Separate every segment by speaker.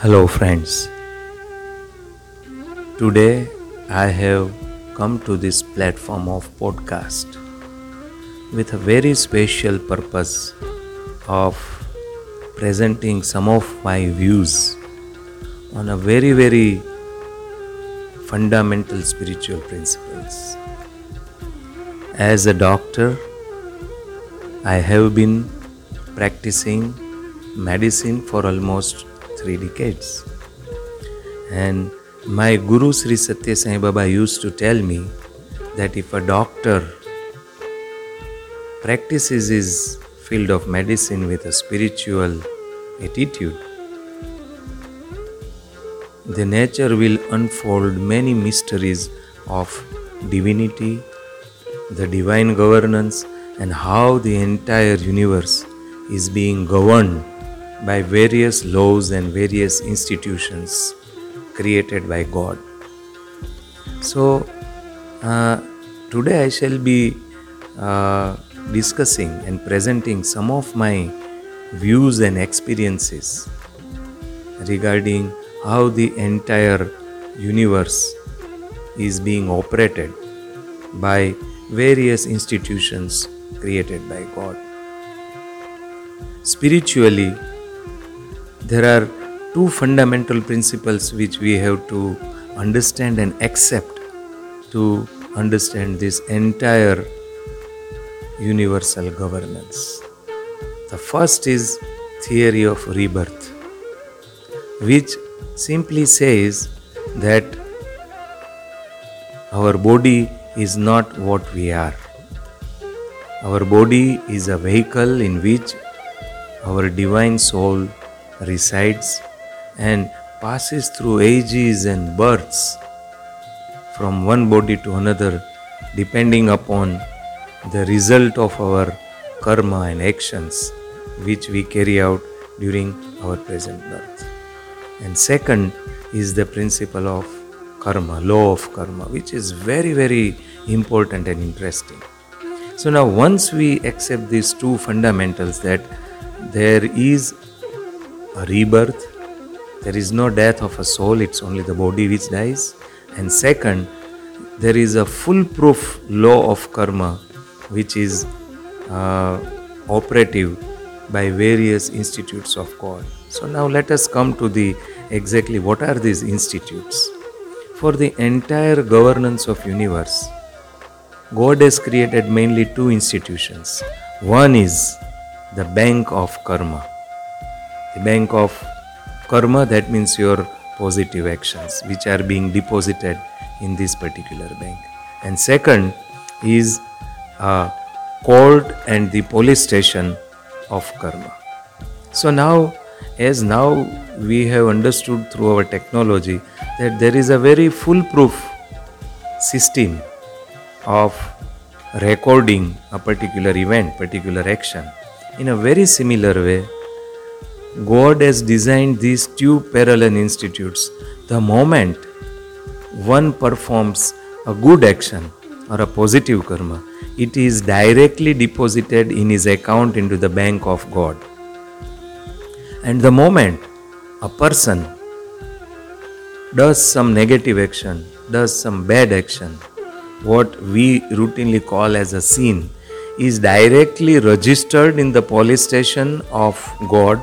Speaker 1: Hello, friends. Today I have come to this platform of podcast with a very special purpose of presenting some of my views on a very, very fundamental spiritual principles. As a doctor, I have been practicing medicine for almost three decades. And my Guru Sri Satya Sai Baba used to tell me that if a doctor practices his field of medicine with a spiritual attitude, the nature will unfold many mysteries of divinity, the divine governance, and how the entire universe is being governed by various laws and various institutions created by God. So, uh, today I shall be uh, discussing and presenting some of my views and experiences regarding how the entire universe is being operated by various institutions created by God. Spiritually, there are two fundamental principles which we have to understand and accept to understand this entire universal governance. The first is theory of rebirth, which simply says that our body is not what we are. Our body is a vehicle in which our divine soul resides and passes through ages and births from one body to another depending upon the result of our karma and actions which we carry out during our present birth. And second is the principle of karma, law of karma, which is very, very important and interesting. So now, once we accept these two fundamentals that there is a rebirth, there is no death of a soul, it's only the body which dies. And second, there is a foolproof law of karma which is uh, operative by various institutes of God. So now let us come to the exactly what are these institutes. For the entire governance of universe, God has created mainly two institutions. One is the bank of karma the bank of karma that means your positive actions which are being deposited in this particular bank. And second is uh, a court and the police station of karma. So now as now we have understood through our technology that there is a very foolproof system of recording a particular event particular action in a very similar way God has designed these two parallel institutes. The moment one performs a good action or a positive karma, it is directly deposited in his account into the bank of God. And the moment a person does some negative action, does some bad action, what we routinely call as a sin, is directly registered in the police station of God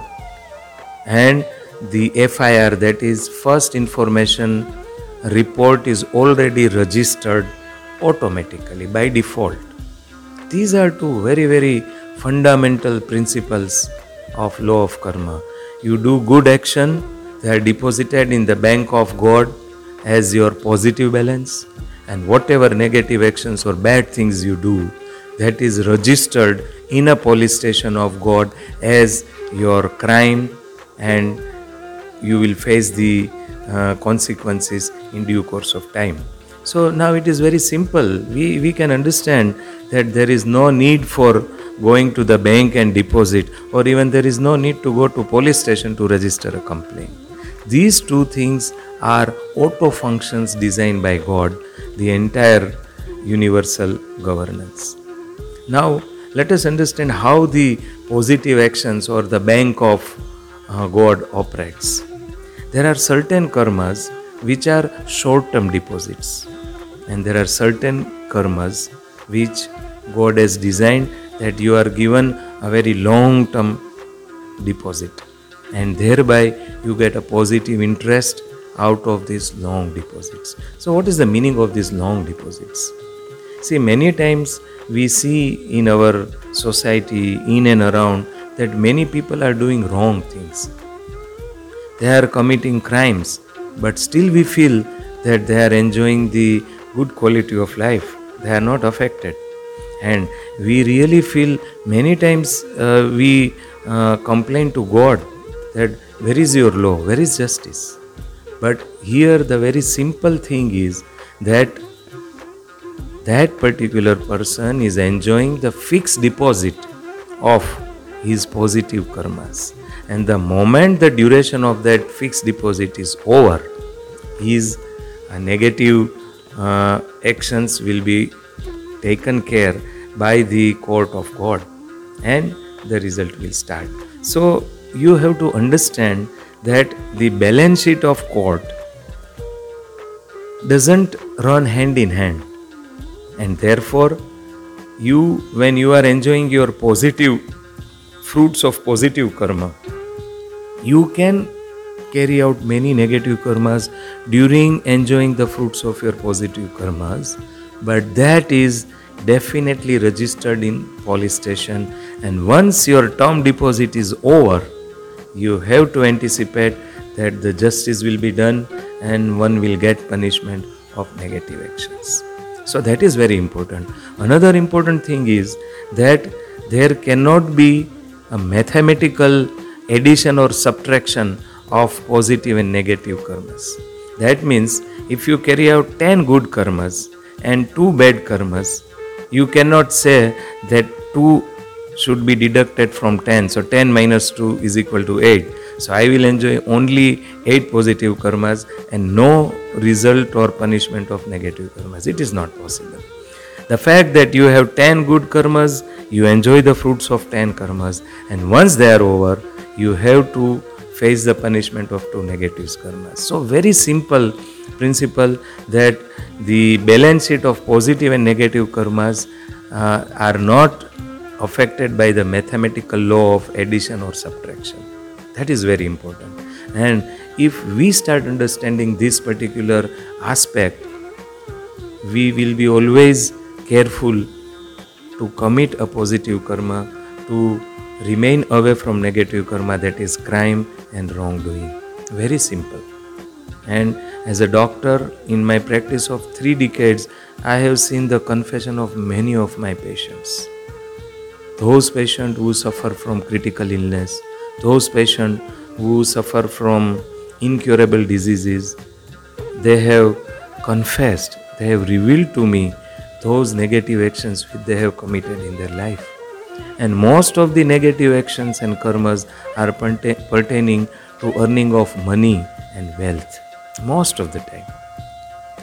Speaker 1: and the FIR that is first information report is already registered automatically by default. These are two very very fundamental principles of law of karma. You do good action, they are deposited in the bank of God as your positive balance, and whatever negative actions or bad things you do, that is registered in a police station of God as your crime and you will face the uh, consequences in due course of time. So now it is very simple. We, we can understand that there is no need for going to the bank and deposit or even there is no need to go to police station to register a complaint. These two things are auto functions designed by god the entire universal governance. Now let us understand how the positive actions or the bank of uh, God operates. there are certain karmas which are short term deposits, and there are certain karmas which God has designed that you are given a very long term deposit, and thereby you get a positive interest out of these long deposits. So, what is the meaning of these long deposits? See, many times we see in our society, in and around, that many people are doing wrong things. They are committing crimes, but still we feel that they are enjoying the good quality of life. They are not affected. And we really feel many times uh, we uh, complain to God that where is your law, where is justice? But here the very simple thing is that that particular person is enjoying the fixed deposit of his positive karmas. And the moment the duration of that fixed deposit is over, his uh, negative uh, actions will be taken care by the court of God and the result will start. So you have to understand that the balance sheet of court doesn't run hand in hand and therefore you when you are enjoying your positive fruits of positive karma you can carry out many negative karmas during enjoying the fruits of your positive karmas but that is definitely registered in police station and once your term deposit is over you have to anticipate that the justice will be done and one will get punishment of negative actions. So that is very important. Another important thing is that there cannot be a mathematical addition or subtraction of positive and negative karmas. That means if you carry out 10 good karmas and 2 bad karmas, you cannot say that 2 should be deducted from 10. So 10 minus 2 is equal to 8. So I will enjoy only 8 positive karmas and no result or punishment of negative karmas. It is not possible. The fact that you have 10 good karmas, you enjoy the fruits of 10 karmas, and once they are over, you have to face the punishment of two negative karmas. So, very simple principle that the balance sheet of positive and negative karmas uh, are not affected by the mathematical law of addition or subtraction. That is very important. And if we start understanding this particular aspect, we will be always careful to commit a positive karma, to remain away from negative karma, that is crime and wrongdoing. Very simple. And as a doctor, in my practice of three decades, I have seen the confession of many of my patients those patients who suffer from critical illness, those patients who suffer from incurable diseases, they have confessed, they have revealed to me those negative actions which they have committed in their life. And most of the negative actions and karmas are pertaining to earning of money and wealth, most of the time.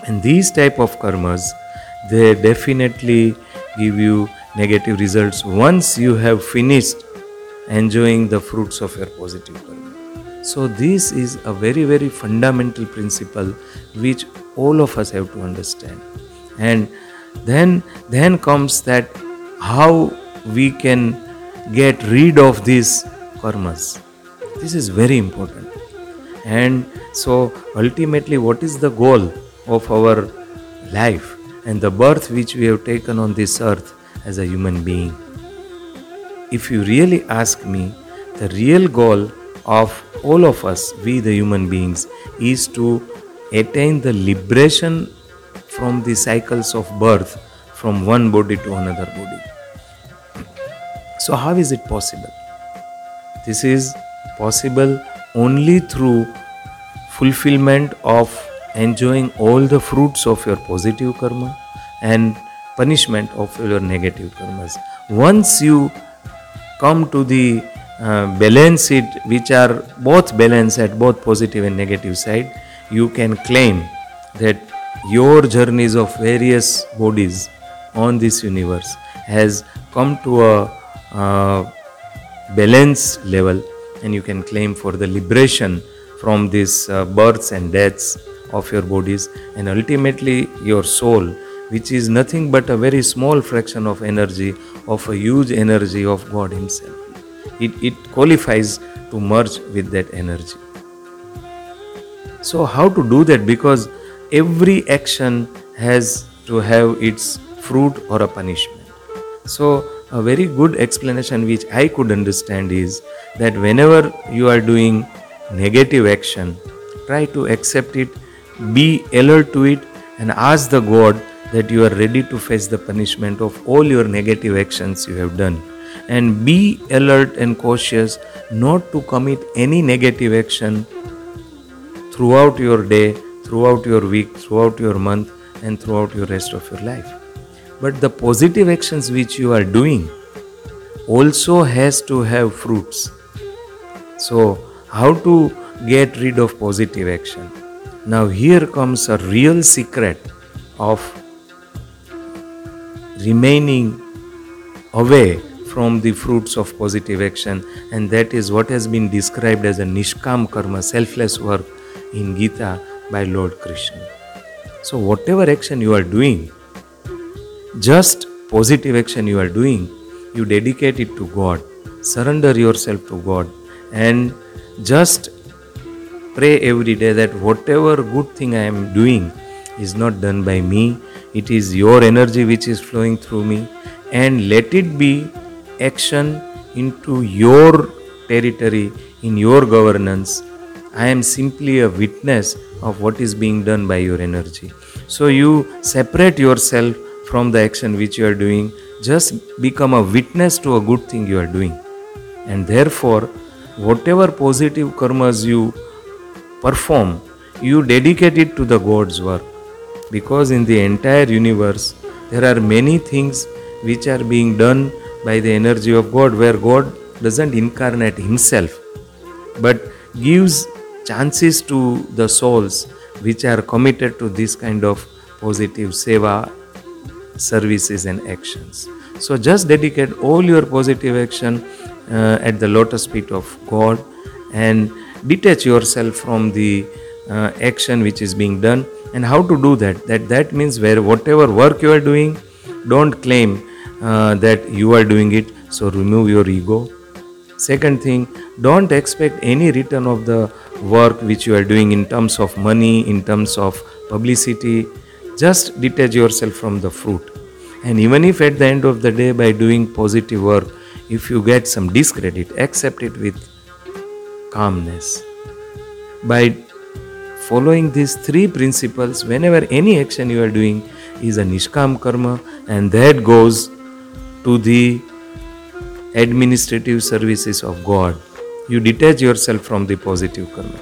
Speaker 1: And these type of karmas, they definitely give you negative results once you have finished enjoying the fruits of your positive karma. So, this is a very, very fundamental principle which all of us have to understand. And then, then comes that how we can get rid of these karmas. This is very important. And so, ultimately, what is the goal of our life and the birth which we have taken on this earth? as a human being. If you really ask me, the real goal of all of us, we the human beings, is to attain the liberation from the cycles of birth from one body to another body. So, how is it possible? This is possible only through fulfillment of enjoying all the fruits of your positive karma and punishment of your negative karmas. Once you come to the uh, balance it, which are both balanced at both positive and negative side, you can claim that your journeys of various bodies on this universe has come to a uh, balance level and you can claim for the liberation from these uh, births and deaths of your bodies, and ultimately your soul, which is nothing but a very small fraction of energy, of a huge energy of God Himself. It, it qualifies to merge with that energy. So, how to do that? Because every action has to have its fruit or a punishment. So, a very good explanation which I could understand is that whenever you are doing negative action, try to accept it, be alert to it, and ask the God that you are ready to face the punishment of all your negative actions you have done. And be alert and cautious not to commit any negative action throughout your day, throughout your week, throughout your month, and throughout your rest of your life. But the positive actions which you are doing also has to have fruits. So how to get rid of positive action? Now here comes a real secret of remaining away from the fruits of positive action and that is what has been described as a nishkam karma selfless work in gita by lord krishna so whatever action you are doing just positive action you are doing, you dedicate it to God, surrender yourself to God, and just pray every day that whatever good thing I am doing is not done by me, it is your energy which is flowing through me, and let it be action into your territory, in your governance. I am simply a witness of what is being done by your energy. So you separate yourself from the action which you are doing, just become a witness to a good thing you are doing. And therefore, whatever positive karmas you perform, you dedicate it to the God's work. Because in the entire universe, there are many things which are being done by the energy of God, where God doesn't incarnate Himself, but gives chances to the souls which are committed to this kind of positive seva services and actions. So just dedicate all your positive action uh, at the lotus feet of God and detach yourself from the uh, action which is being done. And how to do that? That that means where whatever work you are doing don't claim uh, that you are doing it. So remove your ego. Second thing don't expect any return of the work which you are doing in terms of money in terms of publicity just detach yourself from the fruit. And even if at the end of the day, by doing positive work, if you get some discredit, accept it with calmness. By following these three principles, whenever any action you are doing is a nishkam karma, and that goes to the administrative services of God, you detach yourself from the positive karma.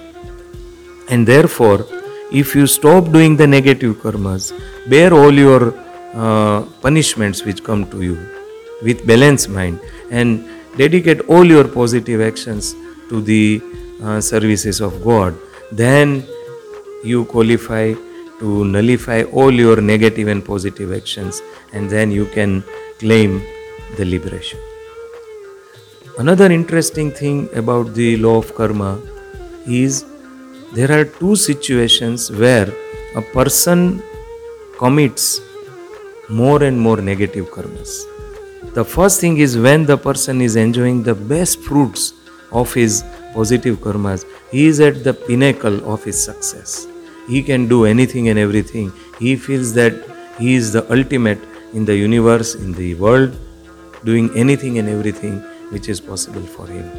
Speaker 1: And therefore, if you stop doing the negative karmas, bear all your uh, punishments which come to you with balanced mind and dedicate all your positive actions to the uh, services of God, then you qualify to nullify all your negative and positive actions and then you can claim the liberation. Another interesting thing about the law of karma is there are two situations where a person commits more and more negative karmas. The first thing is when the person is enjoying the best fruits of his positive karmas, he is at the pinnacle of his success. He can do anything and everything. He feels that he is the ultimate in the universe, in the world, doing anything and everything which is possible for him.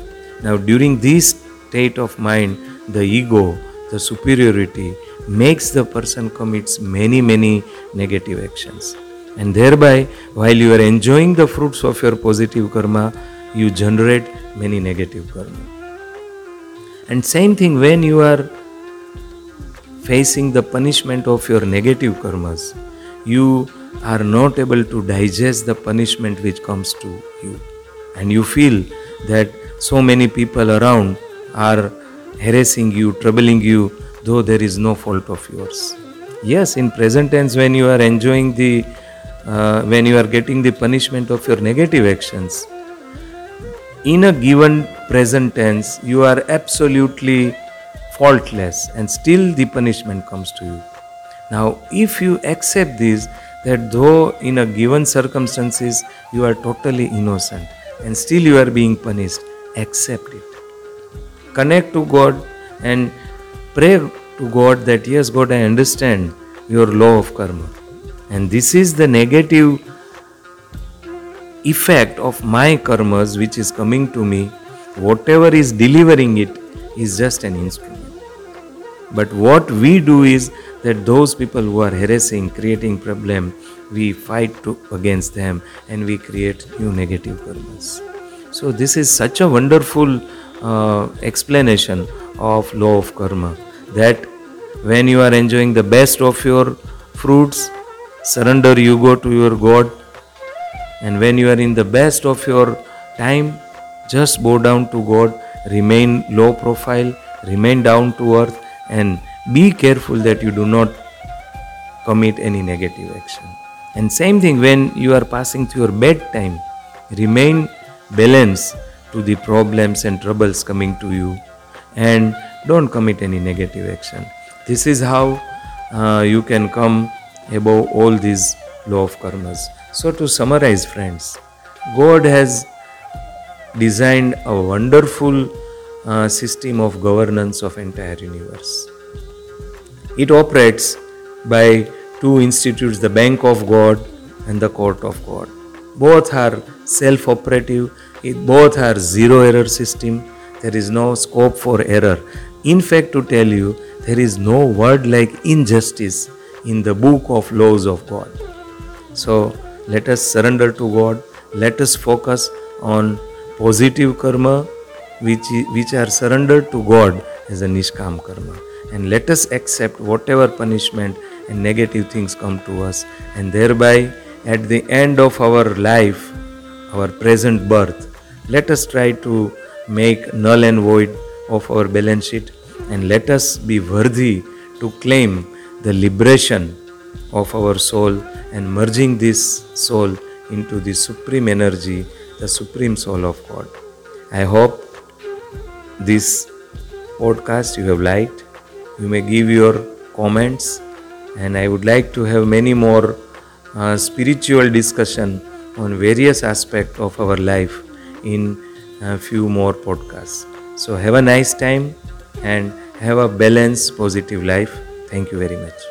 Speaker 1: Now, during this state of mind, the ego, the superiority makes the person commits many, many negative actions. And thereby, while you are enjoying the fruits of your positive karma, you generate many negative karma. And same thing when you are facing the punishment of your negative karmas, you are not able to digest the punishment which comes to you. And you feel that so many people around are harassing you, troubling you, though there is no fault of yours. Yes, in present tense, when you are enjoying the, uh, when you are getting the punishment of your negative actions, in a given present tense, you are absolutely faultless, and still the punishment comes to you. Now, if you accept this, that though in a given circumstances you are totally innocent and still you are being punished, accept it. Connect to God and pray to God that yes, God, I understand your law of karma. And this is the negative effect of my karmas which is coming to me. Whatever is delivering it is just an instrument. But what we do is that those people who are harassing, creating problem, we fight to, against them and we create new negative karmas. So this is such a wonderful uh, explanation of law of karma that when you are enjoying the best of your fruits, surrender you go to your God and when you are in the best of your time, just bow down to God, remain low profile, remain down to earth and be careful that you do not commit any negative action. And same thing when you are passing through your bedtime, remain balanced to the problems and troubles coming to you and don't commit any negative action. This is how uh, you can come above all these law of karmas. So to summarize friends, God has designed a wonderful uh, system of governance of entire universe. It operates by two institutes, the Bank of God and the Court of God. Both are self-operative, both are zero error system. There is no scope for error. In fact, to tell you, there is no word like injustice in the book of laws of God. So let us surrender to God. Let us focus on positive karma which, which are surrendered to God as a Nishkam karma. And let us accept whatever punishment and negative things come to us. And thereby, at the end of our life, our present birth, let us try to make null and void of our balance sheet and let us be worthy to claim the liberation of our soul and merging this soul into the supreme energy, the supreme soul of God. I hope this podcast you have liked. You may give your comments, and I would like to have many more uh, spiritual discussion on various aspects of our life in a few more podcasts. So have a nice time and have a balanced, positive life. Thank you very much.